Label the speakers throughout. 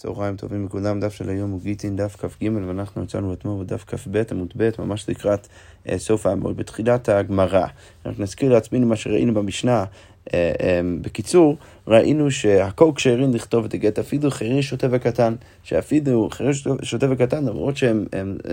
Speaker 1: צהריים טובים לכולם, דף של היום הוא גיטין, דף כ"ג, ואנחנו יצאנו אתמול בדף כ"ב עמוד ב', ממש לקראת אה, סוף העמוד, בתחילת הגמרא. אנחנו נזכיר לעצמנו מה שראינו במשנה. אה, אה, בקיצור, ראינו שהכל כשרים לכתוב את הגט, אפילו חירש שוטה וקטן, שאפילו חירש שוטה וקטן, למרות שהם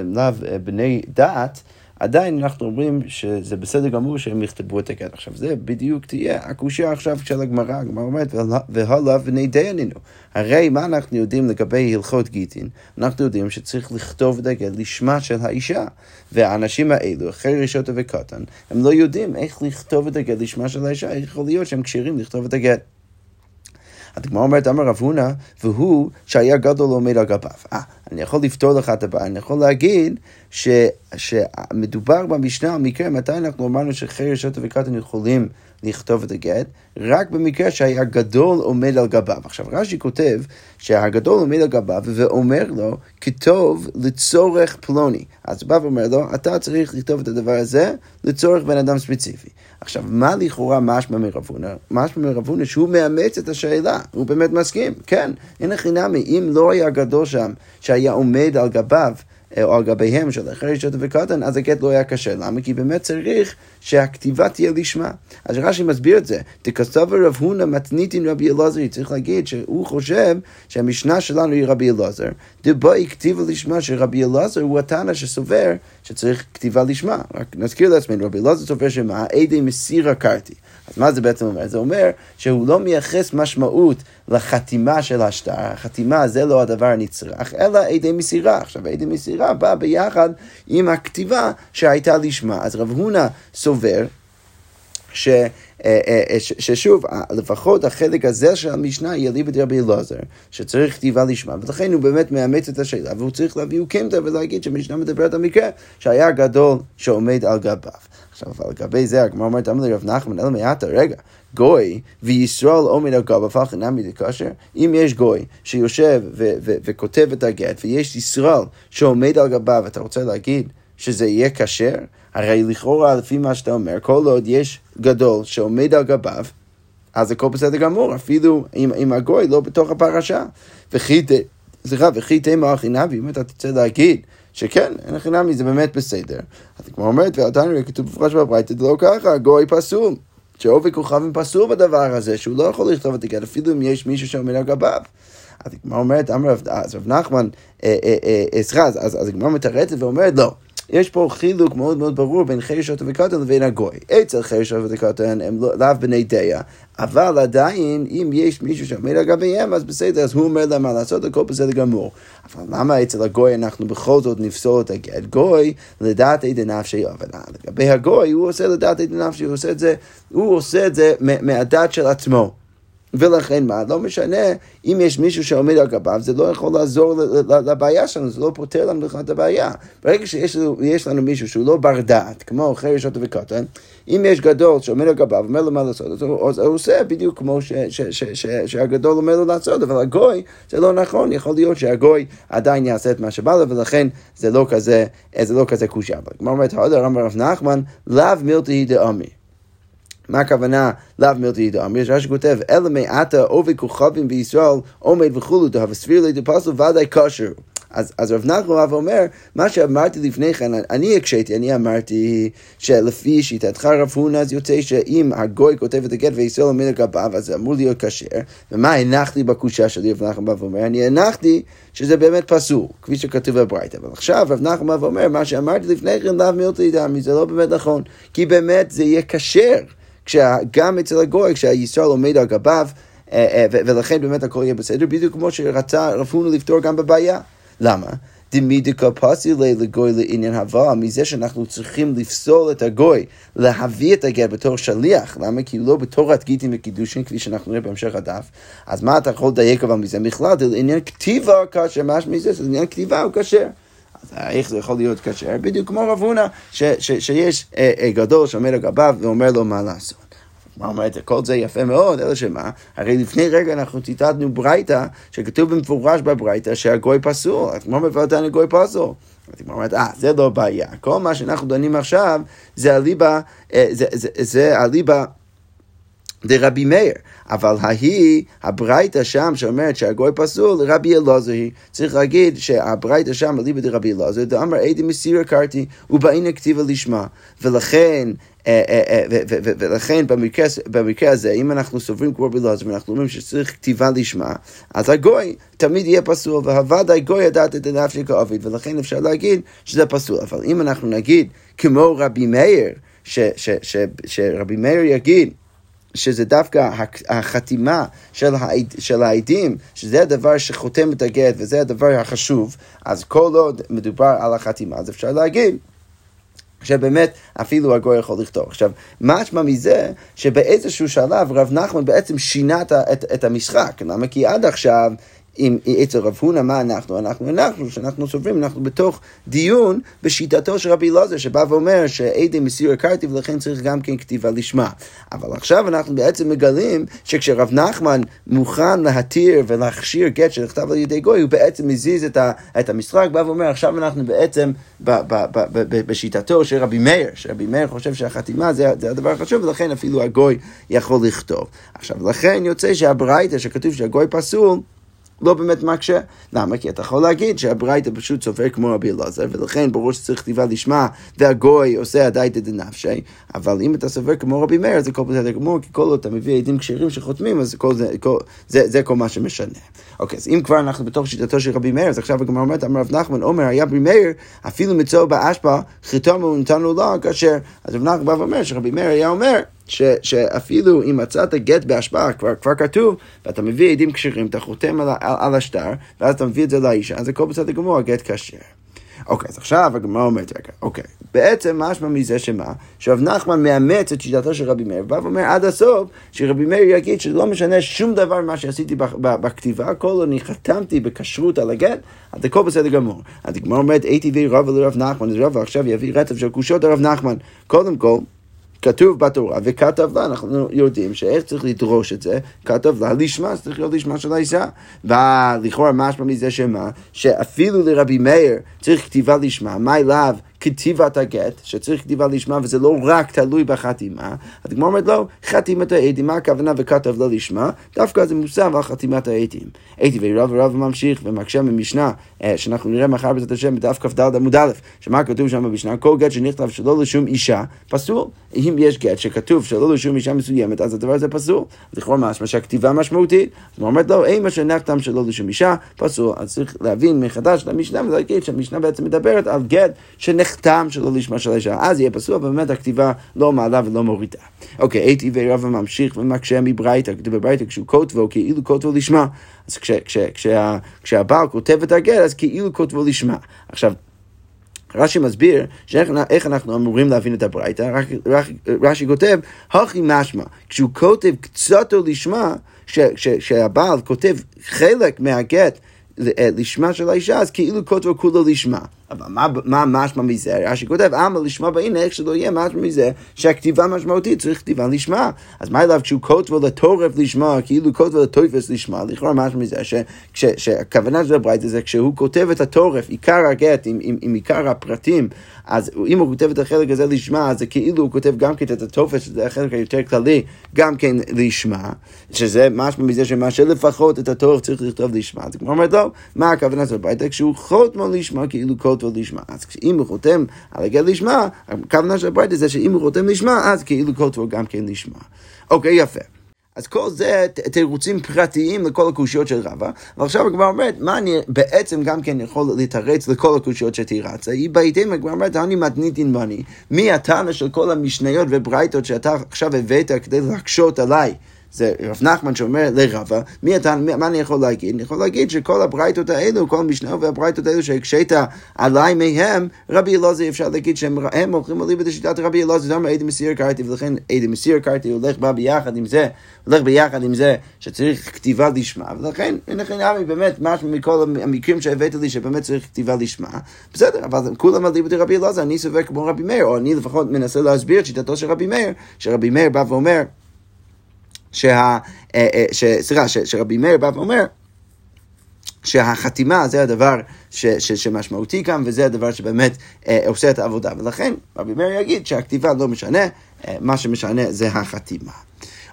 Speaker 1: לאו אה, בני דעת, עדיין אנחנו אומרים שזה בסדר גמור שהם יכתבו את הגט. עכשיו, זה בדיוק תהיה הקושייה עכשיו של הגמרא, הגמרא אומרת, והלאה בני דיינינו. הרי מה אנחנו יודעים לגבי הלכות גיטין? אנחנו יודעים שצריך לכתוב את הגט לשמה של האישה. והאנשים האלו, אחרי רשותה וקטן, הם לא יודעים איך לכתוב את הגט לשמה של האישה, יכול להיות שהם כשירים לכתוב את הגט. הגמרא אומרת, אמר רב הונא, והוא שהיה גדול עומד על גביו. אה, אני יכול לפתור לך את הבעיה, אני יכול להגיד ש, שמדובר במשנה על מקרה מתי אנחנו אמרנו שחי רשות וקטן יכולים לכתוב את הגט, רק במקרה שהיה גדול עומד על גביו. עכשיו רש"י כותב שהגדול עומד על גביו ואומר לו, כתוב לצורך פלוני. אז הוא בא ואומר לו, אתה צריך לכתוב את הדבר הזה לצורך בן אדם ספציפי. עכשיו, מה לכאורה משמע מרבונה? משמע מרבונה שהוא מאמץ את השאלה, הוא באמת מסכים, כן, אין הכי נמי, אם לא היה גדול שם, שהיה עומד על גביו, או על גביהם של אחרי רשות וקטן, אז הגט לא היה קשה. למה? כי באמת צריך שהכתיבה תהיה לשמה. אז רש"י מסביר את זה. דכסתו רב הונא מתניתין רבי אלעזר, צריך להגיד שהוא חושב שהמשנה שלנו היא רבי אלעזר. דבאי כתיבה לשמה שרבי אלעזר הוא התנא שסובר שצריך כתיבה לשמה. רק נזכיר לעצמנו, רבי אלעזר סובר שמה? עדי מסירה קרתי. אז מה זה בעצם אומר? זה אומר שהוא לא מייחס משמעות לחתימה של השטר, החתימה זה לא הדבר הנצרך, אלא עדי מסירה. עכשיו, עדי מסירה בא ביחד עם הכתיבה שהייתה לשמה. אז רב הונא סובר ש... אה, אה, אה, ששוב, לפחות החלק הזה של המשנה יהיה ליבד רבי אלעזר, שצריך כתיבה לשמה, ולכן הוא באמת מאמץ את השאלה, והוא צריך להביא קמטה ולהגיד שהמשנה מדברת על מקרה שהיה גדול שעומד על גביו. עכשיו, אבל לגבי זה, הגמרא אומרת, אמר לרב נחמן, אלא מעטה, רגע, גוי וישראל עומד על גביו, הפך נמי דקשר, אם יש גוי שיושב וכותב את הגט, ויש ישראל שעומד על גביו, אתה רוצה להגיד שזה יהיה כשר? הרי לכאורה, לפי מה שאתה אומר, כל עוד יש גדול שעומד על גביו, אז הכל בסדר גמור, אפילו אם, אם הגוי לא בתוך הפרשה. וכי, סליחה, וכי תימא אחי נביא, אם אתה תרצה להגיד שכן, אין הכי נמי, זה באמת בסדר. אז כמו אומרת, ועדיין כתוב במפורש בברייתא, זה לא ככה, הגוי פסול. שעובי כוכבים פסול בדבר הזה, שהוא לא יכול לכתוב את הגט, אפילו אם יש מישהו שעומד על גביו. אז הגמרא אומרת, אמר רב נחמן, אה, אה, אה, סליחה, אז הגמרא מתרצת ואומרת, לא. יש פה חילוק מאוד מאוד ברור בין חרשות וקטן לבין הגוי. אצל חרשות וקטן הם לא, לאו בני דעה, אבל עדיין, אם יש מישהו שעומד לגביהם, אז בסדר, אז הוא אומר להם מה לעשות, הכל בסדר גמור. אבל למה אצל הגוי אנחנו בכל זאת נפסול את הגט? גוי, לדעת עדי נפשי, אבל לגבי הגוי, הוא עושה לדעת עדי נפשי, הוא עושה את זה, הוא עושה את זה מהדת של עצמו. ולכן מה? לא משנה אם יש מישהו שעומד על גביו, זה לא יכול לעזור לבעיה שלנו, זה לא פותר לנו בכלל את הבעיה. ברגע שיש לנו, לנו מישהו שהוא לא בר דעת, כמו חרש אותו וקטן, אם יש גדול שעומד על גביו, אומר לו מה לעשות, אז הוא עושה בדיוק כמו ש, ש, ש, ש, שהגדול אומר לו לעשות, אבל הגוי זה לא נכון, יכול להיות שהגוי עדיין יעשה את מה שבא לו, ולכן זה לא כזה, זה לא כזה קושייה. כמו אומרת, הודר אמר רב נחמן, לאו מילתא דעמי. מה הכוונה לאו מילתא ידעם? יש רש"י כותב, אלא מעתה עובי כוכבים בישראל עומד וכולו, דהב סביר לי דפסו ודאי כושר. אז, אז רב נחמן רב אומר, מה שאמרתי לפני כן, אני הקשיתי, אני אמרתי שלפי שיטתך רב הונא, אז יוצא שאם הגוי כותב את הגט וישראל עומד לגביו, אז זה אמור להיות כשר. ומה הנחתי בקושה שלי, רב נחמן רב אומר? אני הנחתי שזה באמת פסול, כפי שכתוב בברייתא. אבל עכשיו רב נחמן רב אומר, מה שאמרתי לפני כן, לאו מילתא ידעמי, זה לא באמת נכון, כי באמת זה יהיה כשר. גם אצל הגוי, כשהישראל עומד על גביו, אה, אה, ולכן באמת הכל יהיה בסדר, בדיוק כמו שרצה רב הונא לפתור גם בבעיה. למה? דמידיקה פסילי לגוי לעניין הבאה, מזה שאנחנו צריכים לפסול את הגוי, להביא את הגר בתור שליח, למה? כי לא בתורת גיטין וקידושין, כפי שאנחנו נראה בהמשך הדף, אז מה אתה יכול לדייק אבל מזה? בכלל, לעניין כתיבה כאשר, משהו מזה, לעניין כתיבה הוא כשר. איך זה יכול להיות כשר? בדיוק כמו רב הונא, שיש אה, אה, גדול שעומד על גביו ואומר לו מה לעשות. מה אומרת, כל זה יפה מאוד, אלא שמה? הרי לפני רגע אנחנו ציטטנו ברייתא, שכתוב במפורש בברייתא שהגוי פסול, כמו מפרטן הגוי פסול. היא אומרת, אה, זה לא בעיה. כל מה שאנחנו דנים עכשיו זה הליבה, אה, זה הליבה דרבי מאיר, אבל ההיא, הברייתא שם שאומרת שהגוי פסול, רבי אלעזר היא. צריך להגיד שהברייתא שם, אליבא דרבי אלעזר, דאמר עדי מסיר קרתי, ובאינה כתיבה לשמה. ולכן, אה, אה, אה, ולכן במקרה הזה, אם אנחנו סוברים כמו רבי אלעזר, ואנחנו אומרים שצריך כתיבה לשמה, אז הגוי תמיד יהיה פסול, והוודאי גוי ידעת את הנפשי כעביד, ולכן אפשר להגיד שזה פסול. אבל אם אנחנו נגיד כמו רבי מאיר, שרבי מאיר יגיד, שזה דווקא החתימה של, העד, של העדים, שזה הדבר שחותם את הגט וזה הדבר החשוב, אז כל עוד מדובר על החתימה, אז אפשר להגיד שבאמת אפילו הגוי יכול לכתוב. עכשיו, משמע מזה שבאיזשהו שלב רב נחמן בעצם שינה את, את, את המשחק. למה? כי עד עכשיו אם אצל רב הונא, מה אנחנו? אנחנו אנחנו, שאנחנו סוברים, אנחנו בתוך דיון בשיטתו של רבי אלעזר, שבא ואומר שעדי מסיר הכרתי ולכן צריך גם כן כתיבה לשמה. אבל עכשיו אנחנו בעצם מגלים שכשרב נחמן מוכן להתיר ולהכשיר גט שנכתב על ידי גוי, הוא בעצם מזיז את, ה, את המשחק, בא ואומר, עכשיו אנחנו בעצם ב, ב, ב, ב, בשיטתו של רבי מאיר, שרבי מאיר חושב שהחתימה זה, זה הדבר החשוב, ולכן אפילו הגוי יכול לכתוב. עכשיו, לכן יוצא שהברייתא שכתוב שהגוי פסול, לא באמת מקשה. למה? כי אתה יכול להגיד שהברייתא פשוט סופר כמו רבי אלעזר, ולכן ברור שצריך כתיבה לשמה, והגוי עושה הדייתא דנפשי, אבל אם אתה סופר כמו רבי מאיר, זה כל בסדר גמור, כי כל עוד אתה מביא עדים כשרים שחותמים, אז כל זה, כל, זה, זה כל מה שמשנה. אוקיי, אז אם כבר אנחנו בתוך שיטתו של רבי מאיר, אז עכשיו הגמרא אומרת, אמר רב נחמן, עומר, היה רבי מאיר, אפילו מצוא באשפה, חיתומו ונתנו לו כאשר, אז רב נחמן בא ואומר שרבי מאיר היה אומר, ש, שאפילו אם מצאת גט בהשפעה, כבר, כבר כתוב, ואתה מביא עדים כשרים, אתה חותם על, על, על השטר, ואז אתה מביא את זה לאישה, אז הכל בסדר גמור, הגט כשר. אוקיי, אז עכשיו הגמרא אומרת, אוקיי, בעצם משמע מזה שמה? שרב נחמן מאמץ את שיטתו של רבי מאיר, ובא ואומר עד הסוף, שרבי מאיר יגיד שזה לא משנה שום דבר ממה שעשיתי בכתיבה, כל אני חתמתי בכשרות על הגט, אז הכל בסדר גמור. אז הגמרא אומרת, הייתי ואי רב לרב נחמן, אז רב עכשיו יביא רצף של קושות לרב נחמן. קודם כל, כתוב בתורה וכתב לה, אנחנו יודעים שאיך צריך לדרוש את זה, כתב לה לשמה, זה צריך להיות לשמה של האישה. ולכאורה משמע מזה שמה, שאפילו לרבי מאיר צריך כתיבה לשמה, מה אליו כתיבת הגט, שצריך כתיבה לשמה, וזה לא רק תלוי בחתימה, הגמור אומרת לא, חתימת העדים, מה הכוונה וכתב לא לשמה? דווקא זה מוסב על חתימת העדים. הייתי ורב ורב ממשיך ומקשה ממשנה, אה, שאנחנו נראה מחר בעזרת השם בדף כ"ד עמוד א', שמה כתוב שם במשנה? כל גט שנכתב שלא לשום אישה, פסול. אם יש גט שכתוב שלא לשום אישה מסוימת, אז הדבר הזה פסול. לכאורה משמע שהכתיבה משמעותית. אז הוא אומר לא, אין מה שנחתם שלא לשום אישה, פסול. אז צריך להבין מחדש למשנה ולהגיד שהמשנה בעצם מדברת על גט שנחתב טעם שלא לשמה של האישה, אז יהיה פסול, אבל באמת הכתיבה לא מעלה ולא מורידה. אוקיי, הייתי ורבא ממשיך ומקשה מברייתא, כתוב בברייתא כשהוא כותבו, כאילו כותבו לשמה. אז כש, כש, כשה, כשהבעל כותב את הגר, אז כאילו כותבו לשמה. עכשיו, רש"י מסביר שאיך אנחנו אמורים להבין את הברייתא, רש"י כותב, הכי משמע, כשהוא כותב קצתו לשמה, כשהבעל כותב חלק מהגט אה, לשמה של האישה, אז כאילו כותבו כולו לשמה. אבל מה משמע מזה? רש"י כותב, אמה לשמה בעיני, איך שלא יהיה משמע מזה שהכתיבה משמעותית, צריך כתיבה לשמה. אז מה אליו כשהוא כותבו לטורף לשמה, כאילו כותבו לטויפס לשמה, לכאורה משמע מזה שהכוונה של הברייתא זה כשהוא כותב את הטורף, עיקר הגט, עם, עם, עם עיקר הפרטים, אז אם הוא כותב את החלק הזה לשמה, אז זה כאילו הוא כותב גם כן את הטופס, שזה החלק היותר כללי, גם כן לשמה, שזה משמע מזה שמה שלפחות את הטורף צריך לכתוב לשמה. אז כמו אומרת לו, מה הכוונה של הברייתא? כשהוא חותמו לשמה, כאילו כל כותבו לשמה. אז אם הוא חותם על הגט לשמה, הכוונה של הברייתא זה שאם הוא חותם לשמה, אז כאילו כותבו גם כן לשמה. אוקיי, יפה. אז כל זה תירוצים פרטיים לכל הקושיות של רבא, ועכשיו הגמרא אומרת, מה אני בעצם גם כן יכול לתרץ לכל הקושיות שתירצה? היא בהתאם, הגמרא אומרת, אני מתניתין בני, מי הטענה של כל המשניות וברייתות שאתה עכשיו הבאת כדי להקשות עליי? זה רב נחמן שאומר לרבה, מי אתה, מה אני יכול להגיד? אני יכול להגיד שכל הברייתות האלו, כל המשנה והברייתות האלו שהקשית עליי מהם, רבי אלעזר אפשר להגיד שהם הולכים אליבא דשיטת רבי אלעזר, למה עדי מסיר קרתי, ולכן עדי מסיר קרתי הולך בה ביחד עם זה, הולך ביחד עם זה שצריך כתיבה לשמה, ולכן, לכן נמי באמת, משהו מכל המקרים שהבאת לי שבאמת צריך כתיבה לשמה, בסדר, אבל כולם אליבא דרבי אלעזר, אני סובר כמו רבי מאיר, או אני לפחות מנסה להסביר את שיטתו של רבי מאיר, שרבי מאיר בא ואומר, שה... אה, אה, סליחה, שרבי מאיר בא ואומר שהחתימה זה הדבר ש, ש, שמשמעותי כאן, וזה הדבר שבאמת אה, עושה את העבודה. ולכן רבי מאיר יגיד שהכתיבה לא משנה, אה, מה שמשנה זה החתימה.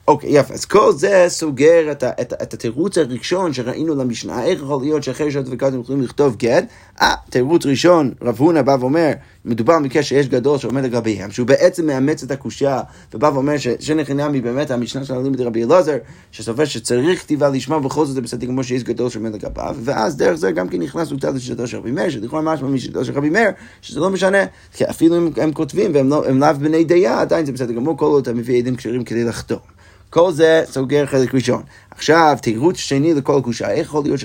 Speaker 1: אוקיי, יפה. אז כל זה סוגר את, את, את התירוץ הראשון שראינו למשנה. איך יכול להיות שאחרי שעות וקודם יכולים לכתוב גט? אה, תירוץ ראשון, רב הונא בא ואומר, מדובר במקרה שיש גדול שעומד לגביהם, שהוא בעצם מאמץ את הקושייה, ובא ואומר ששני חינמי באמת המשנה של הלימוד רבי אלעזר, שסופר שצריך כתיבה לשמה, ובכל זאת זה בסדר כמו שיש גדול שעומד לגביו, ואז דרך זה גם כן נכנס קצת לשיטתו של רבי מאיר, שלכאורה משמע משיטתו של רבי מאיר, שזה לא משנה, כי אפילו אם הם כותבים והם לא, לאו בני דייה, עדיין זה בסדר גמור, כל עוד אתה מביא עדים כשרים כדי לחתום. כל זה סוגר חלק ראשון. עכשיו, תירוץ שני לכל קושה, איך יכול להיות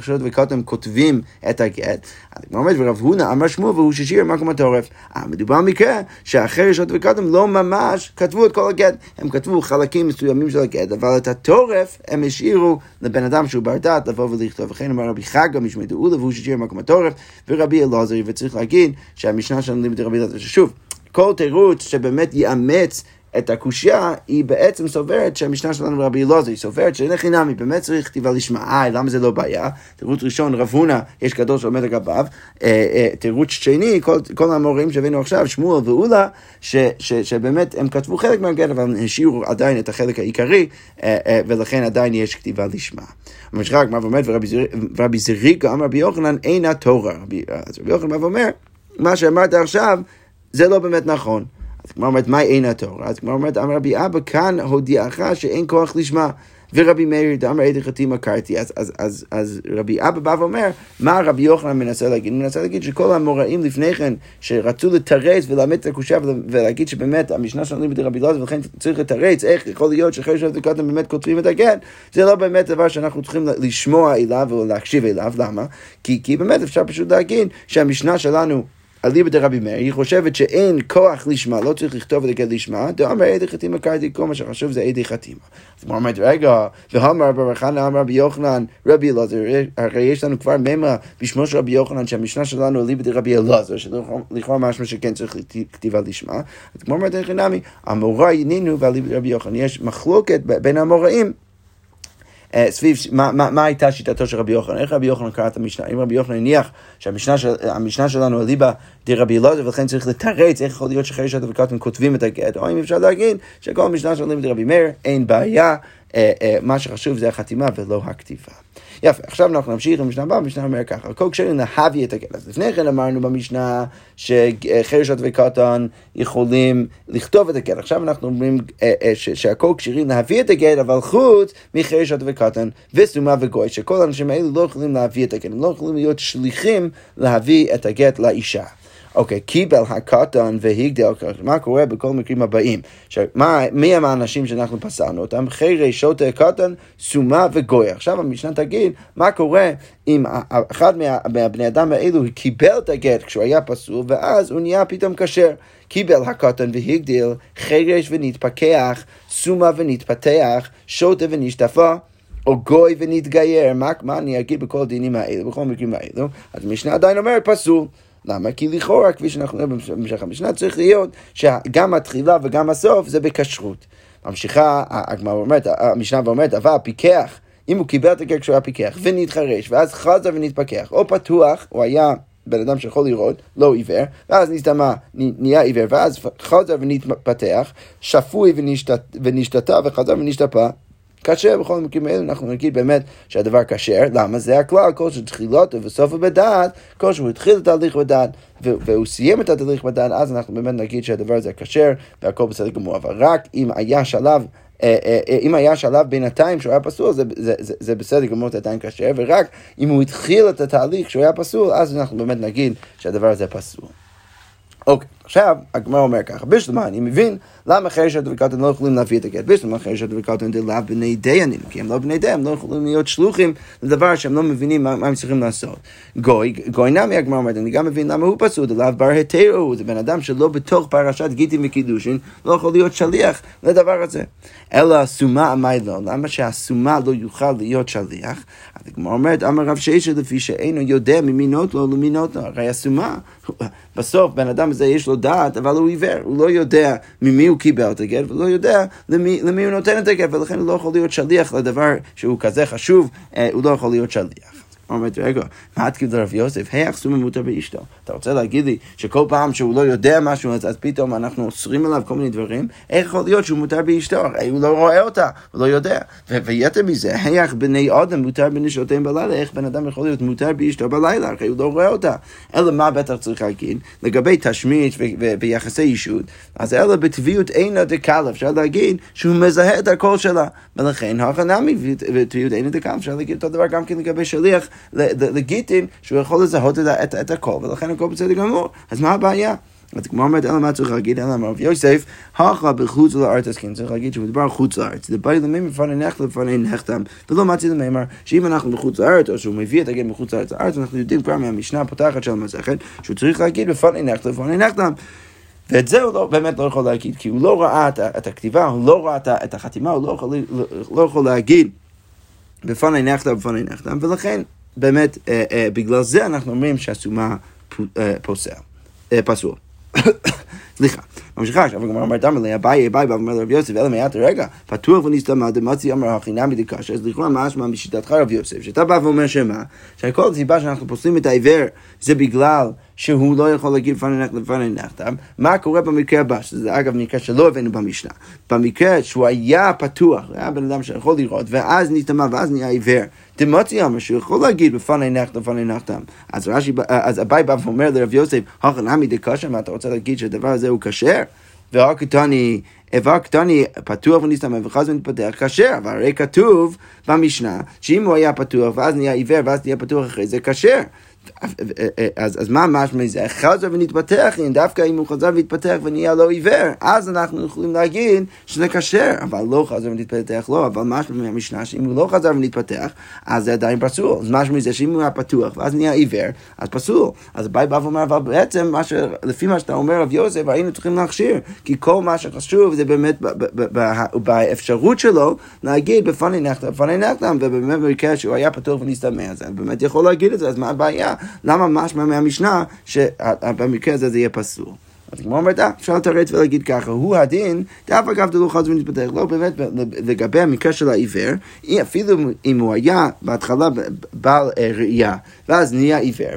Speaker 1: שעות וקוטם כותבים את הגט? הגמרא אומרת, ורב הונא אמר שמואל והוא ששיר מקום התורף. אה, מדובר במקרה שאחרי שעות וקוטם לא ממש כתבו את כל הגט. הם כתבו חלקים מסוימים של הגט, אבל את התורף הם השאירו לבן אדם שהוא בר דעת לבוא ולכתוב. וכן אמר רבי חגה משמי דאולה והוא ששיר מקום התורף, ורבי אלעזרי, וצריך להגיד שהמשנה שלנו לימד רבי אלעזר, ששוב, כל תירוץ שבאמת יאמץ את הקושייה, היא בעצם סוברת שהמשנה שלנו רבי אלעזר, היא סוברת שאין חינמי, באמת צריך כתיבה לשמה. אה, למה זה לא בעיה? תירוץ ראשון, רב הונא, יש גדול שעומד לגביו. אה, אה, תירוץ שני, כל, כל המורים שהבאנו עכשיו, שמואל ואולה, ש, ש, שבאמת הם כתבו חלק מהגט, אבל השאירו עדיין את החלק העיקרי, ולכן עדיין יש כתיבה לשמה. ממשיכה הגמרא ואומרת, ורבי זריקה אמר רבי יוחנן, אין התורה. אז רבי יוחנן אומר, מה שאמרת עכשיו, זה לא באמת נכון. אז כמו אומרת, מה אין התורה? אז כמו אומרת, אמר רבי אבא, כאן הודיעך שאין כוח לשמה. ורבי מאיר דאמר איזה חתים עקרתי. אז, אז, אז, אז רבי אבא בא ואומר, מה רבי יוחנן מנסה להגיד? הוא מנסה להגיד שכל המוראים לפני כן, שרצו לתרץ ולאמת את הקושייה ולהגיד שבאמת המשנה שלנו בדי רבי אלעזר, ולכן צריך לתרץ איך יכול להיות שאחרי שעות וקודם באמת כותבים את הגט, זה לא באמת דבר שאנחנו צריכים לשמוע אליו או להקשיב אליו, למה? כי, כי באמת אפשר פשוט להגיד שהמשנה שלנו אליבא דרבי מאיר, היא חושבת שאין כוח לשמה, לא צריך לכתוב את הגט לשמה, דאמר עדי חתימה קראתי, כל מה שחשוב זה עדי חתימה. אז הוא אומרת, רגע, והמר בר חנא אמר רבי יוחנן, רבי אלעזר, הרי יש לנו כבר ממה בשמו של רבי יוחנן, שהמשנה שלנו אליבא דרבי אלעזר, שלכאורה משמע שכן צריך כתיבה לשמה. אז כמו אומרת, חינמי, המורה ינינו ואליבא דרבי יוחנן, יש מחלוקת בין המוראים. אה, סביב מה, מה, מה הייתה שיטתו של רבי יוחנן, איך רבי יוחנן קרא את המשנה, אם רבי יוחנן הניח שהמשנה של, שלנו אליבא דרבי אלעזר ולכן צריך לתרץ איך יכול להיות שאתה וקטן כותבים את הגט, או אם אפשר להגיד שכל המשנה של אליבא דרבי מאיר אין בעיה, אה, אה, מה שחשוב זה החתימה ולא הכתיבה. יפה, עכשיו אנחנו נמשיך למשנה הבאה, המשנה אומר ככה, כל כשרים להביא את הגט. אז לפני כן אמרנו במשנה שחרשות וקטן יכולים לכתוב את הגט. עכשיו אנחנו אומרים אה, אה, שהכל כשרים להביא את הגט, אבל חוץ מחרשות וקטן וסומה וגוי, שכל האנשים האלה לא יכולים להביא את הגט, הם לא יכולים להיות שליחים להביא את הגט לאישה. אוקיי, קיבל הקטן והגדל, מה קורה בכל המקרים הבאים? שמה, מי הם האנשים שאנחנו פסלנו אותם? חירי, שוטה, קטן, סומה וגוי. עכשיו המשנה תגיד, מה קורה אם אחד מה, מהבני אדם האלו קיבל את הגט כשהוא היה פסול, ואז הוא נהיה פתאום כשר. קיבל הקטן והגדיל, חירש ונתפכח, סומה ונתפתח, שוטה ונשתפה. או גוי ונתגייר, מה, מה אני אגיד בכל הדינים האלו, בכל המקרים האלו? אז המשנה עדיין אומרת פסול. למה? כי לכאורה, כפי שאנחנו רואים במשך המשנה, צריך להיות שגם התחילה וגם הסוף זה בכשרות. ממשיכה, הגמרא אומרת, המשנה ואומרת, אבל פיקח, אם הוא קיבל את הגר כשהוא היה פיקח ונתחרש, ואז חזר ונתפכח, או פתוח, הוא היה בן אדם שיכול לראות, לא עיוור, ואז נשתמה, נהיה עיוור, ואז חזר ונתפתח, שפוי ונשתתה וחזר ונשתפה, כשר בכל המקרים האלה, אנחנו נגיד באמת שהדבר כשר, למה? זה הכלל, כל שתחילתו וסופו בדעת, כל שהוא התחיל את ההליך בדעת והוא סיים את התהליך בדעת, אז אנחנו באמת נגיד שהדבר הזה כשר והכל בסדר גמור, אבל רק אם היה שלב אה, אה, אה, אם היה שלב בינתיים שהוא היה פסול, זה, זה, זה, זה בסדר גמור, זה עדיין כשר, ורק אם הוא התחיל את התהליך שהוא היה פסול, אז אנחנו באמת נגיד שהדבר הזה פסול. אוקיי, עכשיו הגמרא אומר ככה, בשלמה אני מבין למה חרשת וקטן לא יכולים להביא את הגט? בשלמה חרשת וקטן דלאו בני דיינים, כי הם לא בני דיין, הם לא יכולים להיות שלוחים לדבר שהם לא מבינים מה, מה הם צריכים לעשות. גוי, גוי נמי הגמרא אומרת, אני גם מבין למה הוא פסול, דלאו בר היתרו, זה בן אדם שלא בתוך פרשת גיטים וקידושין, לא יכול להיות שליח לדבר הזה. אלא הסומה עמי לא, למה שהסומה לא יוכל להיות שליח? אז הגמרא אומרת, אמר רב שישה לפי שאינו יודע ממי נות לו למי נות לו, הרי הסומה, בסוף בן אדם הזה יש לו דעת, אבל הוא עיוור, הוא לא יודע ממי הוא קיבל את הגט, ולא יודע למי, למי הוא נותן את הגט, ולכן הוא לא יכול להיות שליח לדבר שהוא כזה חשוב, אה, הוא לא יכול להיות שליח. אומרת, רגע, מה את כאילו לרב יוסף? היי, סומא מותר באשתו. אתה רוצה להגיד לי שכל פעם שהוא לא יודע משהו, אז, אז פתאום אנחנו אוסרים עליו כל מיני דברים? איך יכול להיות שהוא מותר באשתו? הרי הוא לא רואה אותה, הוא לא יודע. ויתר מזה, היי, בני אדם מותר בנשותיהם בלילה, איך בן אדם יכול להיות מותר באשתו בלילה? הרי הוא לא רואה אותה. אלא מה בטח צריך להגיד? לגבי תשמיט ויחסי אישות, אז אלא בטבעיות אינה דקאלה, אפשר להגיד שהוא מזהה את הקול שלה. ולכן הכנמי בטבעיות אינה דקאלה, אפשר להגיד אותו דבר גם כן לגבי שליח לגיטין, שהוא יכול לזהות את, את, את הקול, ולכן הכל בסדר גמור. אז מה הבעיה? אז כמו אומרת, אלא מה צריך להגיד? אלא אמר רב יוסף, הכה בחוץ לארץ עסקין, צריך להגיד שמדובר חוץ לארץ. זה בא למימר לפני נחתם לפני נחתם, ולא מציא למימר שאם אנחנו בחוץ לארץ, או שהוא מביא את הגט מחוץ לארץ לארץ, אנחנו יודעים כבר מהמשנה הפותחת של המסכת, שהוא צריך להגיד לפני נחתם לפני נחתם. ואת זה הוא לא, באמת לא יכול להגיד, כי הוא לא ראה את, את הכתיבה, הוא לא ראה את החתימה, הוא לא יכול, לא, לא יכול להגיד בפני נחתם בפני נחתם, ולכן באמת אה, אה, בגלל זה אנחנו אומרים שהסומה אה, פוסל, אה, פסול. סליחה, ממשיכה עכשיו, הגמרא אומרת, אמר לי, אביי, אביי, בא ואומר לרב יוסף, אלא מעט רגע, פתוח ונסתמה דמצי אמר החינמי דקשה, אז לכאורה משמע משיטתך רב יוסף, שאתה בא ואומר שמה, שכל הסיבה שאנחנו פוסלים את העיוור זה בגלל שהוא לא יכול להגיד לפני נחתם, מה קורה במקרה הבא, שזה אגב מקרה שלא הבאנו במשנה, במקרה שהוא היה פתוח, היה בן אדם שיכול לראות, ואז נסתמה ואז נהיה עיוור. דמוצי אמר שהוא יכול להגיד בפני נחתם לפני נחתם. אז רש"י, אז אביי בא ואומר לרב יוסף, הכנמי דקשה, מה אתה רוצה להגיד שהדבר הזה הוא כשר? והקטני, איבר קטני פתוח ונסתמך וחז ונתפתח כשר, אבל הרי כתוב במשנה שאם הוא היה פתוח ואז נהיה עיוור ואז נהיה פתוח אחרי זה כשר. אז, אז מה משמע מזה? חזר ונתפתח, אם דווקא אם הוא חזר והתפתח ונהיה לא עיוור, אז אנחנו יכולים להגיד שזה כשר, אבל לא חזר ונתפתח לא, אבל משמע מהמשנה שאם הוא לא חזר ונתפתח, אז זה עדיין פסול. אז משמע מזה שאם הוא היה פתוח ואז נהיה עיוור, אז פסול. אז ביי בא ואומר, אבל בעצם מה ש... לפי מה שאתה אומר רב יוסף, היינו צריכים להכשיר, כי כל מה שחשוב זה באמת באפשרות שלו להגיד בפני נחתם, בפני נחתם, ובאמת במקרה שהוא היה פתוח ונסתמא, אז באמת יכול להגיד את זה, אז מה הבעיה? למה משמע מהמשנה שבמקרה הזה זה יהיה פסול? אז כמו אומרת, אה, אפשר לתרץ ולהגיד ככה, הוא הדין, דף אגב דלו חז ונתפתח, לא באמת לגבי המקרה של העיוור, אפילו אם הוא היה בהתחלה בעל ראייה, ואז נהיה עיוור,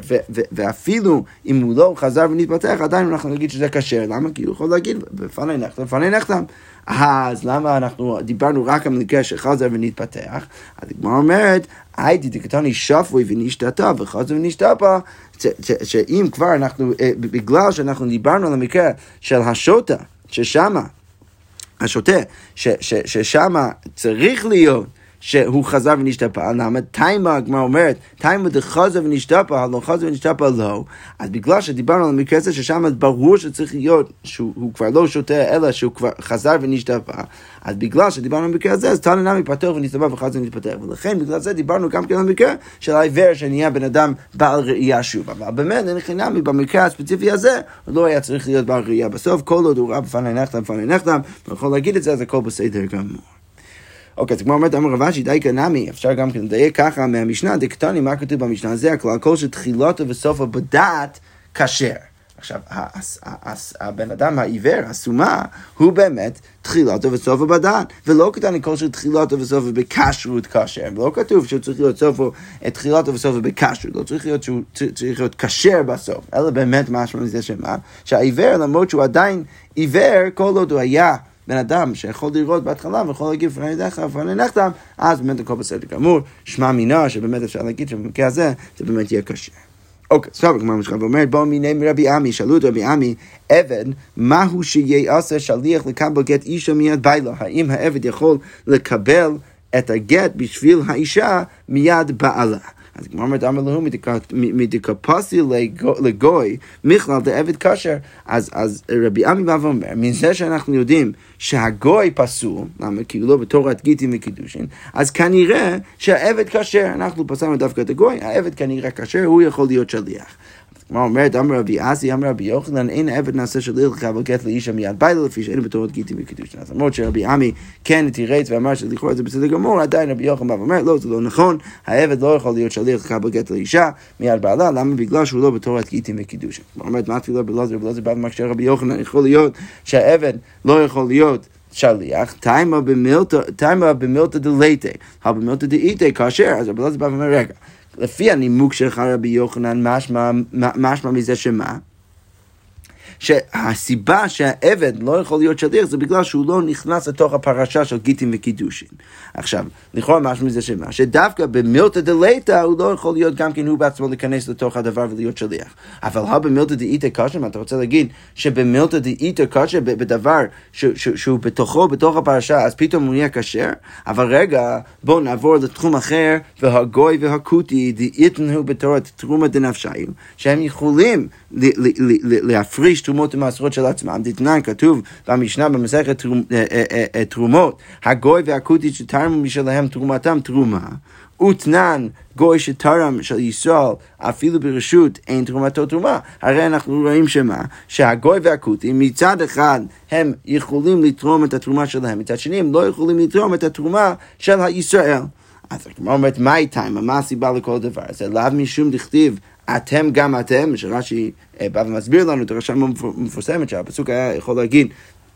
Speaker 1: ואפילו אם הוא לא חזר ונתפתח, עדיין אנחנו נגיד שזה כשר, למה? כי הוא יכול להגיד, בפני נחתם, בפני נחתם. אז למה אנחנו דיברנו רק על מקרה שחזר ונתפתח? אז הגמרא אומרת, הייתי דקתני שפוי ונשתתה וחזר ונשתפה, שאם כבר אנחנו, אה, בגלל שאנחנו דיברנו על המקרה של השוטה, ששמה, השוטה, ששמה צריך להיות שהוא חזר ונשתפע, למה תימה, הגמרא אומרת, תימה דחזר ונשתפע, הלא חזר ונשתפע לא, אז בגלל שדיברנו על המקרה הזה ששם ברור שצריך להיות שהוא כבר לא שותה, אלא שהוא כבר חזר ונשתפע, אז בגלל שדיברנו על המקרה הזה, אז תנא נמי פתוח ונשתפע וחזר ונתפתח, ולכן בגלל זה דיברנו גם כן על המקרה של העיוור שנהיה בן אדם בעל ראייה שוב, אבל באמת אין חינמי במקרה הספציפי הזה, הוא לא היה צריך להיות בעל ראייה. בסוף, כל עוד הוא ראה בפני נחתם, בפני נחתם, ויכול להגיד את זה, אז הכל בסדר גמור. אוקיי, אז כמו אומרת אמר רב אשי, די קנמי, אפשר גם כן לדייק ככה מהמשנה, דקטוני, מה כתוב במשנה? זה הכלל, כל שתחילתו וסופו בדעת, כשר. עכשיו, הבן אדם העיוור, הסומה, הוא באמת תחילתו וסופו בדעת, ולא קטני כל שתחילתו וסופו בכשרות כשר, ולא כתוב שהוא צריך להיות סופו, תחילתו וסופו בכשרות, לא צריך להיות שהוא צריך להיות כשר בסוף, אלא באמת משמע מזה שמה? שהעיוור, למרות שהוא עדיין עיוור, כל עוד הוא היה בן אדם שיכול לראות בהתחלה ויכול להגיד לפני ידיך לפני נחתם, אז באמת הכל בסדר גמור. שמע מינה, שבאמת אפשר להגיד שבמקרה הזה זה באמת יהיה קשה. אוקיי, עכשיו הגמרא משכה ואומרת, בואו מיני מרבי עמי, שאלו את רבי עמי, עבד, מהו שיעשה שליח לקבל גט אישה מיד בילה? האם העבד יכול לקבל את הגט בשביל האישה מיד בעלה? אז הגמרא אומרת, אמר לו, מדקפסי לגוי, מכלל דעבד כשר. אז רבי עמי בא ואומר, מזה שאנחנו יודעים שהגוי פסול, למה? כי הוא לא בתורת גיטין וקידושין, אז כנראה שהעבד כשר, אנחנו פסלנו דווקא את הגוי, העבד כנראה כשר, הוא יכול להיות שליח. מה אומרת, אמר רבי אסי, אמר רבי יוחנן, אין עבד נעשה שליח אבל גט לאישה מיד בילה, לפי שאין בתורת גיטים וקידושין. אז למרות שרבי עמי כן תירץ ואמר שלכאורה זה בסדר גמור, עדיין רבי יוחנן בא ואומר, לא, זה לא נכון, העבד לא יכול להיות שליח לקבל גט לאישה מיד בעלה, למה? בגלל שהוא לא בתורת גיטים וקידושין. אומרת, מה תפילה בלעזר, בלעזר בא ומקשה רבי יוחנן, יכול להיות שהעבד לא יכול להיות שליח, תימה במילתא דלייטה, במילתא דאיטה, כאשר, אז רבי אלעזר בא ואומר, רגע, לפי הנימוק שלך רבי יוחנן, משמע, משמע מזה שמה? שהסיבה שהעבד לא יכול להיות שליח זה בגלל שהוא לא נכנס לתוך הפרשה של גיטים וקידושין. עכשיו, לכאורה משהו מזה שמה? שדווקא במילתא דלתא הוא לא יכול להיות גם כן הוא בעצמו להיכנס לתוך הדבר ולהיות שליח. אבל הא במילתא דאיתא קשה, מה אתה רוצה להגיד שבמילתא דאיתא קשה, בדבר שהוא בתוכו, בתוך הפרשה, אז פתאום הוא נהיה כשר? אבל רגע, בואו נעבור לתחום אחר, והגוי והכותי דאיתן הוא בתורת תרומה דנפשיים, שהם יכולים להפריש תרומות ומעשרות של עצמם. דתנן כתוב במשנה במסכת אה, אה, אה, תרומות, הגוי והכותית שתרמו משלהם תרומתם תרומה. ותנן גוי שתרם של ישראל אפילו ברשות אין תרומתו תרומה. הרי אנחנו רואים שמה? שהגוי והכותי מצד אחד הם יכולים לתרום את התרומה שלהם, מצד שני הם לא יכולים לתרום את התרומה של הישראל. אז הגמרא אומרת, מה איתם? מה הסיבה לכל דבר? זה לאו משום דכתיב אתם גם אתם, שרש"י אה, בא ומסביר לנו את הרשם המפורסמת שהפסוק היה יכול להגיד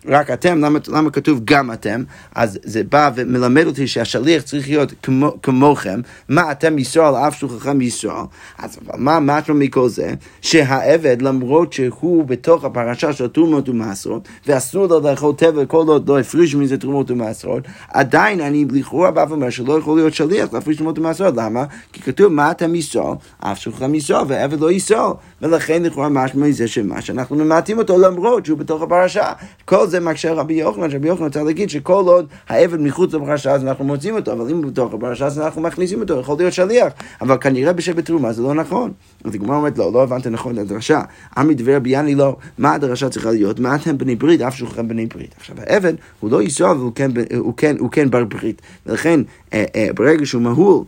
Speaker 1: רק אתם, למה, למה כתוב גם אתם? אז זה בא ומלמד אותי שהשליח צריך להיות כמו, כמוכם, מה אתם ישראל, אף שלוחכם ישראל. אז מה משמע מכל זה? שהעבד, למרות שהוא בתוך הפרשה של תרומות ומעשרות, ואסור לו לאכול טבע כל עוד לא הפריש מזה תרומות ומעשרות, עדיין אני לכאורה בא ואומר שלא יכול להיות שליח להפריש תרומות ומעשרות. למה? כי כתוב מה אתם ישראל, אף שלוחכם ישראל, והעבד לא ישראל. ולכן לכאורה משמע מזה שמה שאנחנו ממעטים אותו למרות שהוא בתוך הפרשה. כל זה מקשה רבי יוחנן, שרבי יוחנן רוצה להגיד שכל עוד העבד מחוץ לפרשה אז אנחנו מוצאים אותו, אבל אם הוא בתוך הפרשה אז אנחנו מכניסים אותו, יכול להיות שליח. אבל כנראה בשבט תרומה זה לא נכון. אז הגמרא אומרת לא, לא הבנת נכון את הדרשה. עמי דבר ביאני לא, מה הדרשה צריכה להיות? מה אתם בני ברית, אף שולחן בני ברית. עכשיו העבד הוא לא הוא כן, הוא כן, הוא כן בר ברית. ולכן אה, אה, ברגע שהוא מהול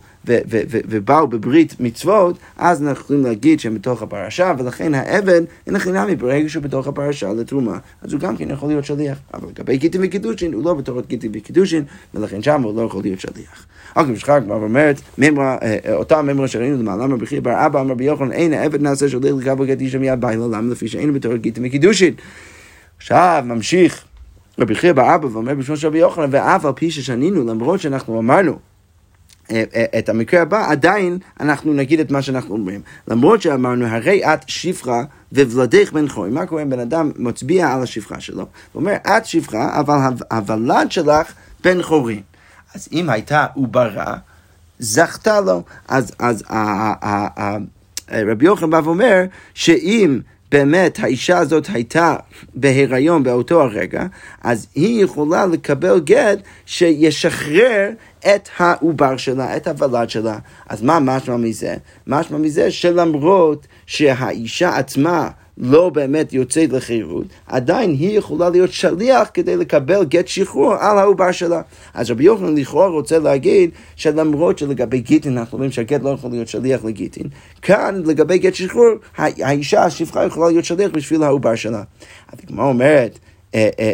Speaker 1: ובאו בברית מצוות, אז אנחנו יכולים להגיד שהם בתוך הפרשה, ולכן העבד, אין הכי נמי, ברגע שהוא בתוך הפרשה לתרומה, אז הוא גם כן יכול להיות שליח. אבל לגבי גיטים וקידושין, הוא לא בתור גיטים וקידושין, ולכן שם הוא לא יכול להיות שליח. אוקיי, משחק כבר אומרת, אותה ממרה שראינו למעלה, בכי בר אבא, אמר ביוחנן, אין העבד נעשה שליח לקבל גט אישה מיד בילה, למה לפי שאין בתור גיטים וקידושין. עכשיו, ממשיך. רבי חייא באבא ואומר בשמו של רבי יוחנן, ואף על פי ששנינו, למרות שאנחנו אמרנו את המקרה הבא, עדיין אנחנו נגיד את מה שאנחנו אומרים. למרות שאמרנו, הרי את שפחה וולדך בן חוי. מה קורה אם בן אדם מצביע על השפחה שלו? הוא אומר, את שפחה, אבל הוולד שלך בן חורים. אז אם הייתה עוברה, זכתה לו. אז, אז רבי יוחנן בא ואומר, שאם... באמת האישה הזאת הייתה בהיריון באותו הרגע, אז היא יכולה לקבל גט שישחרר את העובר שלה, את הוולד שלה. אז מה משמע מזה? משמע מזה שלמרות שהאישה עצמה לא באמת יוצאת לחירות, עדיין היא יכולה להיות שליח כדי לקבל גט שחרור על העובר שלה. אז רבי יוחנן לכאורה רוצה להגיד שלמרות שלגבי גיטין אנחנו אומרים שהגט לא יכול להיות שליח לגיטין, כאן לגבי גט שחרור האישה השפחה יכולה להיות שליח בשביל העובר שלה. אז הגמרא אומרת אה, אה,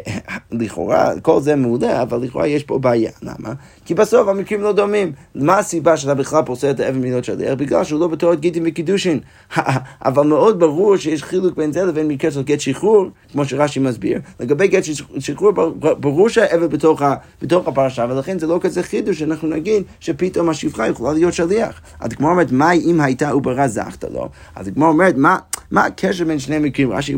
Speaker 1: לכאורה, כל זה מעולה, אבל לכאורה יש פה בעיה. למה? כי בסוף המקרים לא דומים. מה הסיבה שאתה בכלל פוסל את האבן מילות שליח? בגלל שהוא לא בתורת גיטים וקידושין. אבל מאוד ברור שיש חילוק בין זה לבין מקרה של גט שחרור, כמו שרש"י מסביר. לגבי גט שחרור, ברור שהאבן בתוך, בתוך הפרשה, ולכן זה לא כזה חידוש שאנחנו נגיד שפתאום השפחה יכולה להיות שליח. אז כמו אומרת, מה אם הייתה עוברה זכת לו? אז כמו אומרת, מה, מה הקשר בין שני מקרים? רש"י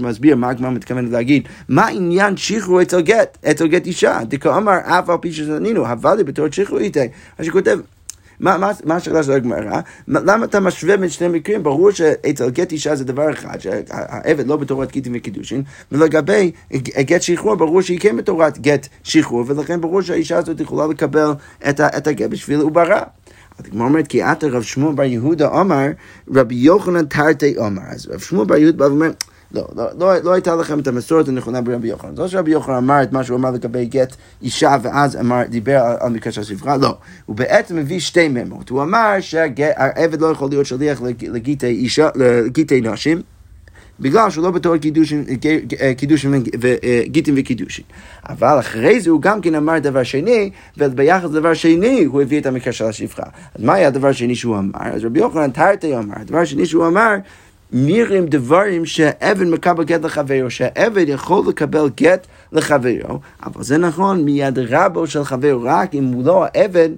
Speaker 1: מסביר מה הגמרא מתכוונת להגיד. מה עניין שחרור אצל גט, אצל גט אישה? דכאמר אף על פי שזנינו, עבדי בתור שחרור איתי. אז שכותב, מה, מה, מה השאלה של הגמרא? למה אתה משווה בין שני מקרים? ברור שאצל גט אישה זה דבר אחד, שהעבד לא בתורת גיטים וקידושין, ולגבי גט שחרור, ברור שהיא כן בתורת גט שחרור, ולכן ברור שהאישה הזאת יכולה לקבל את, את הגט בשביל עוברה. אז הגמרא אומרת, כי עתה רב שמואל בר יהודה אמר, רבי יוחנן תרתי אמר. אז רב שמואל בר יהודה בא ואומר, לא, לא, לא, לא הייתה לכם את המסורת הנכונה ברבי יוחנן. לא שרבי יוחנן אמר את מה שהוא אמר לגבי גט אישה ואז אמר, דיבר על, על מקרה של ספרה, לא. הוא בעצם מביא שתי ממות. הוא אמר שהעבד לא יכול להיות שליח לגיטי אישה, לגיטי נשים. בגלל שהוא לא בתור קידושין, קידושין וגיטין וקידושין. אבל אחרי זה הוא גם כן אמר דבר שני, וביחס לדבר שני הוא הביא את המקרה של השפחה. אז מה היה הדבר השני שהוא אמר? אז רבי יוחנן תרתי אמר, הדבר השני שהוא אמר, נראים דברים שהאבן מקבל גט לחברו, שהעבד יכול לקבל גט לחברו, אבל זה נכון מיד רבו של חברו, רק אם הוא לא העבד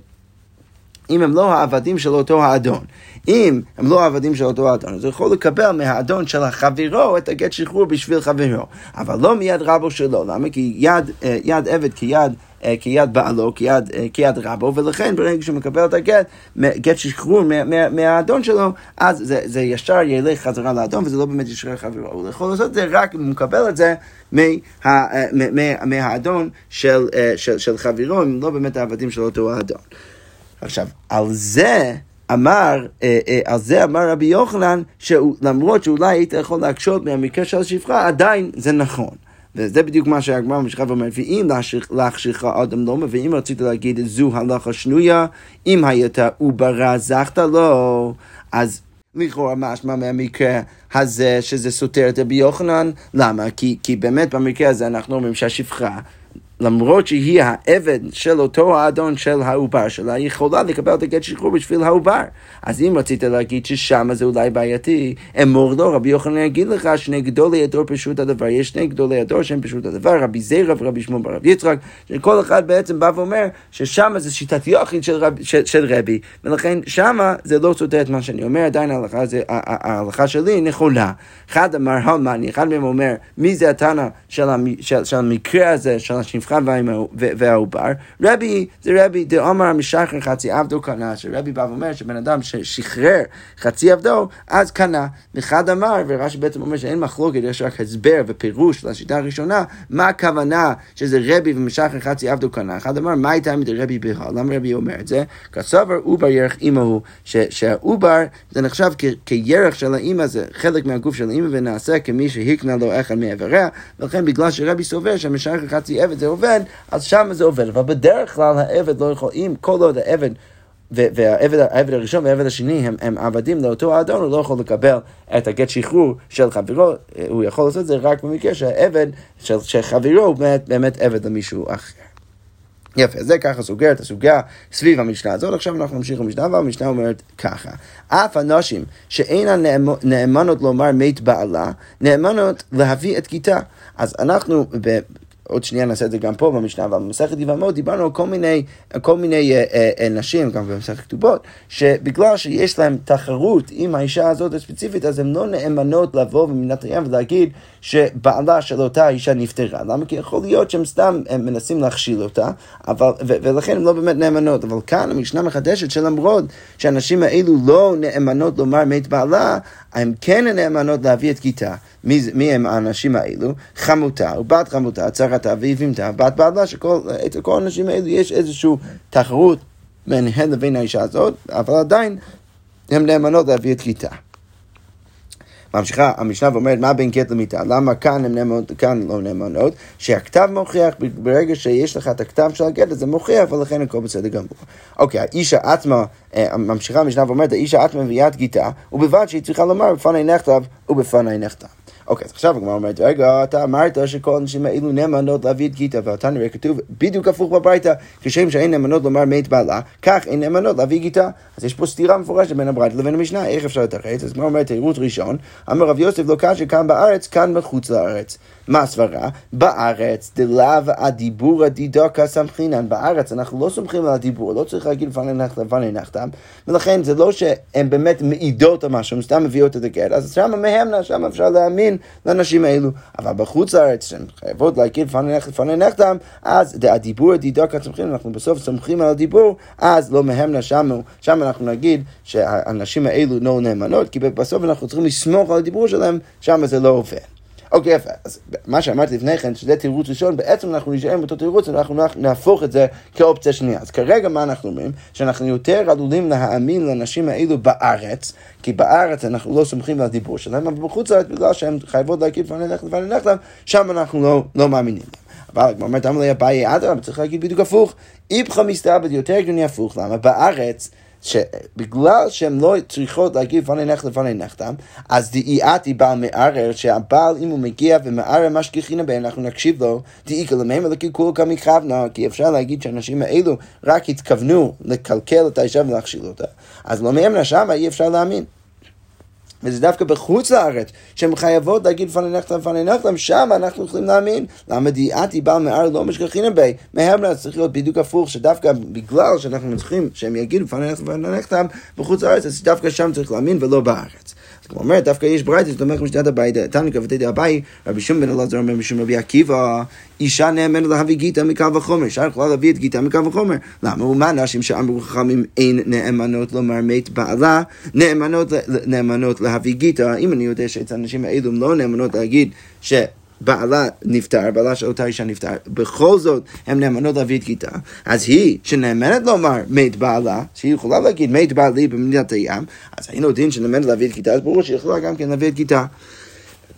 Speaker 1: אם הם לא העבדים של אותו האדון. אם הם לא העבדים של אותו האדון, אז הוא יכול לקבל מהאדון של החברו את הגט שחרור בשביל חברו, אבל לא מיד רבו שלו, למה? כי יד, אה, יד עבד כיד אה, כיד בעלו, כיד, אה, כיד רבו, ולכן ברגע שהוא מקבל את הגט, גט שחרור מהאדון שלו, אז זה, זה ישר ילך חזרה לאדון, וזה לא באמת ישחרר חברו. הוא יכול לעשות את זה רק אם הוא מקבל את זה מה, מה, מהאדון של, של, של חברו, אם לא באמת העבדים של אותו האדון. עכשיו, על זה... אמר, אה, אה, על זה אמר רבי יוחנן, שלמרות שאולי היית יכול להקשות מהמקרה של השפחה, עדיין זה נכון. וזה בדיוק מה שהגמרא במשכב אומרת, ואם להחשיך אדם לא ואם רצית להגיד זו הלכה שנויה, אם היית עוברה זכת לו, אז לכאורה משמע מהמקרה הזה שזה סותר את רבי יוחנן, למה? כי, כי באמת במקרה הזה אנחנו אומרים שהשפחה למרות שהיא העבד של אותו האדון של העובר שלה, היא יכולה לקבל את הגט שחרור בשביל העובר. אז אם רצית להגיד ששם זה אולי בעייתי, אמור לו, רבי יוחנן יגיד לך שני גדולי הדור פשוט הדבר. יש שני גדולי הדור שהם פשוט הדבר, רבי זירא ורבי שמעון ברב יצחק, שכל אחד בעצם בא ואומר ששם זה שיטת יחיד של, רב, של, של רבי, ולכן שם זה לא סותר את מה שאני אומר, עדיין ההלכה, זה, ההלכה שלי נכונה. אחד אמר המאני, אחד מהם אומר, מי זה התנא של, של, של המקרה הזה, של השפחה הנבחן והעובר. רבי זה רבי דאמר משחרר חצי עבדו קנה, שרבי בא ואומר שבן אדם ששחרר חצי עבדו, אז קנה. אחד אמר, ורש"י בעצם אומר שאין מחלוקת, יש רק הסבר ופירוש לשיטה הראשונה, מה הכוונה שזה רבי ומשחרר חצי עבדו קנה. אחד אמר, מה הייתה מדי רבי בהל? למה רבי אומר את זה? כסובר עובר ירך אימהו, שהעובר זה נחשב כירך של האימא, זה חלק מהגוף של האימא ונעשה כמי שהקנה לו אחד מאיבריה, ולכן בגלל שרבי סובר שהמשחרר חצי עבד זה עובד, אז שם זה עובד. אבל בדרך כלל העבד לא יכול, אם כל עוד העבד... והעבד הראשון והעבד השני הם, הם עבדים לאותו האדון, הוא לא יכול לקבל את הגט שחרור של חברו, הוא יכול לעשות את זה רק במקרה שהעבד של, של חברו הוא באמת, באמת עבד למישהו אחר. יפה, זה ככה סוגר את הסוגיה סביב המשנה הזאת. עכשיו אנחנו נמשיך למשנה, והמשנה אומרת ככה: אף הנשים שאינן נאמנות לומר מת בעלה, נאמנות להביא את גיתה. אז אנחנו עוד שנייה נעשה את זה גם פה במשנה, אבל במסכת יבמות דיברנו על כל מיני, כל מיני אה, אה, אה, נשים, גם במסכת כתובות, שבגלל שיש להם תחרות עם האישה הזאת הספציפית, אז הן לא נאמנות לבוא במדינת הים ולהגיד שבעלה של אותה אישה נפטרה. למה? כי יכול להיות שהם סתם הם מנסים להכשיל אותה, אבל, ו- ולכן הן לא באמת נאמנות. אבל כאן המשנה מחדשת שלמרות שהנשים האלו לא נאמנות לומר מת בעלה, הן כן נאמנות להביא את גיתה. מי, מי הם האנשים האלו? חמותה, ובת חמותה, צרתה ואיבימתה, בת בעלה, שכל כל האנשים האלו יש איזושהי תחרות ביניהן לבין האישה הזאת, אבל עדיין הן נאמנות להביא את גיתה. ממשיכה המשנה ואומרת מה בין גט למיטה, למה כאן הן נאמנות, כאן לא נאמנות, שהכתב מוכיח, ברגע שיש לך את הכתב של הגט זה מוכיח ולכן הכל בסדר גמור. אוקיי, האישה עצמה, אה, ממשיכה המשנה ואומרת, האישה עצמה מביאה את גיתה, ובלבד שהיא צריכה לומר בפני נכתב ובפני נכתב. אוקיי, אז עכשיו הגמרא אומרת, רגע, אתה אמרת שכל הנשים האלו נאמנות להביא את גיטה, ואתה נראה כתוב בדיוק הפוך בברייתא, כשם שאין נאמנות לומר מת בעלה, כך אין נאמנות להביא גיטה. אז יש פה סתירה מפורשת בין הברייתא לבין המשנה, איך אפשר לתרץ? אז הגמרא אומרת, תירוץ ראשון, אמר רב יוסף לא קשה כאן בארץ, כאן בחוץ לארץ. מה הסברה? בארץ דלאו הדיבור הדידוקה סמכינן. בארץ אנחנו לא סומכים על הדיבור, לא צריך להגיד לפני נחתם לפני נחתם, ולכן זה לא שהן באמת מעידות על משהו, הן סתם מביאות את הגט, אז שם מהמנה, שם אפשר להאמין לנשים האלו. אבל בחוץ לארץ, שהן חייבות להגיד לפני נחתם, אז הדיבור הדידוקה סמכינן, אנחנו בסוף סומכים על הדיבור, אז לא מהמנה שם, שם אנחנו נגיד שהנשים האלו לא נאמנות, כי בסוף אנחנו צריכים לסמוך על הדיבור שלהם, שם זה לא עובד. אוקיי, יפה. אז מה שאמרתי לפני כן, שזה תירוץ ראשון, בעצם אנחנו נשאר עם אותו תירוץ, אנחנו נהפוך את זה כאופציה שנייה. אז כרגע מה אנחנו אומרים? שאנחנו יותר עלולים להאמין לנשים האלו בארץ, כי בארץ אנחנו לא סומכים על הדיבור שלהם, אבל בחוץ לארץ, בגלל שהן חייבות להגיד לפני לכת לפני לכת, שם אנחנו לא, לא מאמינים אבל כמו אומרת, אמר לי אביי אדרם, צריך להגיד בדיוק הפוך. איפכא מסתלבט יותר הגיוני הפוך, למה? בארץ שבגלל שהן לא צריכות להגיד לפני נכד לפני נכדם, אז דאיאת היא בעל מערער, שהבעל אם הוא מגיע ומערער משגיחינא בין, אנחנו נקשיב לו, דאי כלמיהם ולכי כולו כמכוונה, כי אפשר להגיד שהאנשים האלו רק התכוונו לקלקל את האישה ולהכשיל אותה, אז לא מהם שם אי אפשר להאמין. וזה דווקא בחוץ לארץ, שהן חייבות להגיד לפני נחתם לפני נחתם, שם אנחנו יכולים להאמין. למה דיעתי בעל מער לא משכחינם בי? מהמנה צריך להיות בדיוק הפוך, שדווקא בגלל שאנחנו צריכים שהם יגידו לפני נחתם לפני נחתם בחוץ לארץ, אז דווקא שם צריך להאמין ולא בארץ. כמו אומרת, דווקא יש ברייתא שתומך משנת הבית, תנא כבתי אביי, רבי שום בן אלעזר אומר משום רבי עקיבא, אישה נאמנת להביא גיטה מקל וחומר, אישה יכולה להביא את גיטה מקל וחומר. למה? ומה נשים שאמרו חכמים אין נאמנות לומר מת בעלה, נאמנות, להביא גיטה, אם אני יודע שאצל הנשים האלו לא נאמנות להגיד ש... בעלה נפטר, בעלה של אותה אישה נפטר, בכל זאת הן נאמנות להביא את גיטה, אז היא שנאמנת לומר מת בעלה, שהיא יכולה להגיד מת בעלי במדינת הים, אז היינו יודעים שנאמנת להביא את גיטה, אז ברור שהיא יכולה גם כן להביא את גיטה.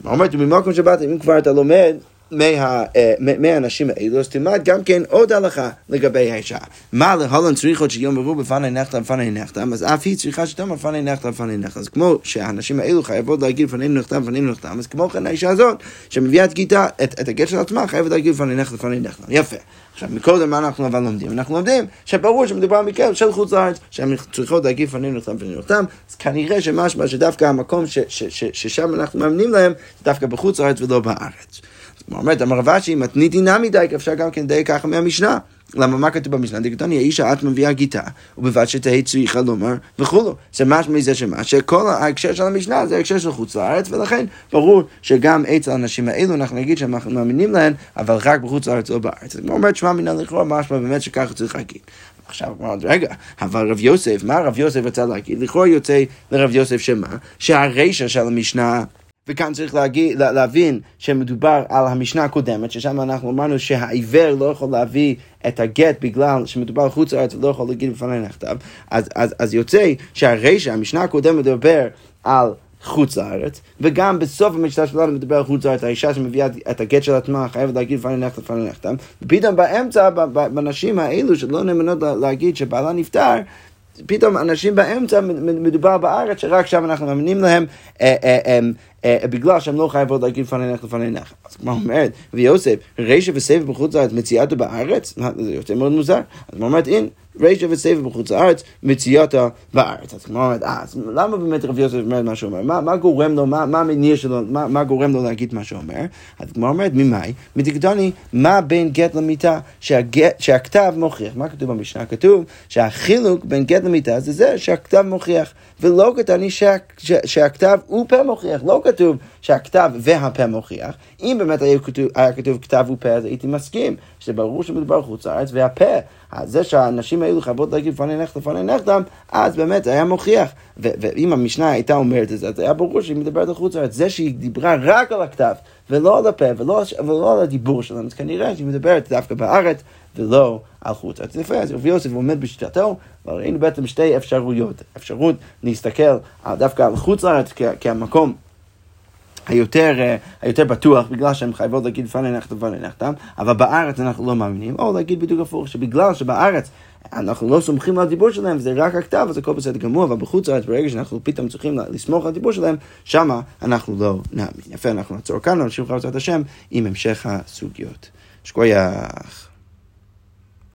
Speaker 1: אומרת, ממקום שבאת, אם כבר אתה לומד מה, אה, מהאנשים האלו, אז תלמד גם כן עוד הלכה לגבי האישה. מה להלן צריכות שיאמרו בפני נחתם בפני נחתם, אז אף היא צריכה שתאמר בפני נחתם בפני נחתם. אז כמו שהאנשים האלו חייבות להגיד בפנינו נחתם בפנינו נחתם, אז כמו כן האישה הזאת, שמביאה את גיטה, את, את הגט של עצמה, חייבת להגיד בפני נחתם בפני נחתם. יפה. עכשיו, מקודם מה אנחנו אבל לומדים? אנחנו לומדים שברור שמדובר במקרה של חוץ לארץ, שהן צריכות להגיד פנינו נחתם פנינו נחתם, אז כנראה שמשמע שדווקא המקום ש, ש, ש, ששם אנחנו מאמנים להם, דווקא בחוץ לארץ ולא בארץ. אומרת, אמר רב אשי, מתניתי נמי די, אפשר גם כן די ככה מהמשנה. למה מה כתוב במשנה? דקתני, האישה את מביאה גיטה, ובלבד שתהי צריכה לומר וכולו. זה משמע מזה שמה? שכל ההקשר של המשנה זה ההקשר של חוץ לארץ, ולכן ברור שגם אצל האנשים האלו אנחנו נגיד שאנחנו מאמינים להם, אבל רק בחוץ לארץ או בארץ. כמו אומרת, שמע מן לכאורה, משמע באמת שככה צריך להגיד. עכשיו אמרנו, רגע, אבל רב יוסף, מה רב יוסף רצה להגיד? לכאורה יוצא לרב יוסף שמה? שהרישא של המשנה וכאן צריך להגיד, להבין שמדובר על המשנה הקודמת, ששם אנחנו אמרנו שהעיוור לא יכול להביא את הגט בגלל שמדובר חוץ לארץ ולא יכול להגיד בפני נכתב, אז, אז, אז יוצא שהרישא, המשנה הקודמת מדבר על חוץ לארץ, וגם בסוף המשנה שלנו מדבר על חוץ לארץ, האישה שמביאה את הגט של עצמה חייבת להגיד לפני נכתב לפני נכתב, ופתאום באמצע, בנשים האלו שלא נאמנות להגיד שבעלה נפטר, פתאום אנשים באמצע מדובר בארץ שרק שם אנחנו מאמינים להם אה, אה, אה, בגלל שהם לא חייבות להגיד לפניך לפניך. אז כמו אומרת, ויוסף, רישא וסבב בחוץ לארץ מציאתו בארץ? זה יותר מאוד מוזר. אז כמו אומרת, הנה. רישא וסבב בחוץ לארץ, מציאתה בארץ. אז כמו אומרת, אה, אז למה באמת רבי יוסף אומר מה שהוא אומר? מה, מה גורם לו, מה, מה המניע שלו, מה, מה גורם לו להגיד מה שהוא אומר? אז כמו אומרת, ממאי? מדקדוני, מה בין גט למיתה שהגט, שהכתב מוכיח? מה כתוב במשנה? כתוב שהחילוק בין גט למיתה זה זה שהכתב מוכיח. ולא כתבני שה, שה, שהכתב הוא פה מוכיח, לא כתוב שהכתב והפה מוכיח. אם באמת היה כתוב, היה כתוב כתב ופה, אז הייתי מסכים, שזה ברור שמדובר חוץ לארץ, והפה, זה שהאנשים האלו חייבות להגיד לפני נכדם, לפני נכדם, אז באמת זה היה מוכיח. ואם המשנה הייתה אומרת את זה, אז היה ברור שהיא מדברת על חוץ לארץ. זה שהיא דיברה רק על הכתב, ולא על הפה, ולא, ולא על הדיבור שלנו, אז כנראה שהיא מדברת דווקא בארץ, ולא על חוץ. אז יפה, אז רבי יוסף עומד בשיטתו, אבל ראינו בעצם שתי אפשרויות. אפשרות להסתכל דווקא על חוץ לארץ כמקום היותר, אה, היותר בטוח, בגלל שהם חייבות להגיד לפני נחתם לפני נחתם, אבל בארץ אנחנו לא מאמינים, או להגיד בדיוק הפוך, שבגלל שבארץ אנחנו לא סומכים על הדיבור שלהם, זה רק הכתב, אז הכל בסדר גמור, אבל בחוץ לארץ, ברגע שאנחנו פתאום צריכים לסמוך על הדיבור שלהם, שמה אנחנו לא נאמין. יפה, אנחנו נעצור כאן, נמשיך בעזרת השם עם המשך הסוגיות. שכוייח.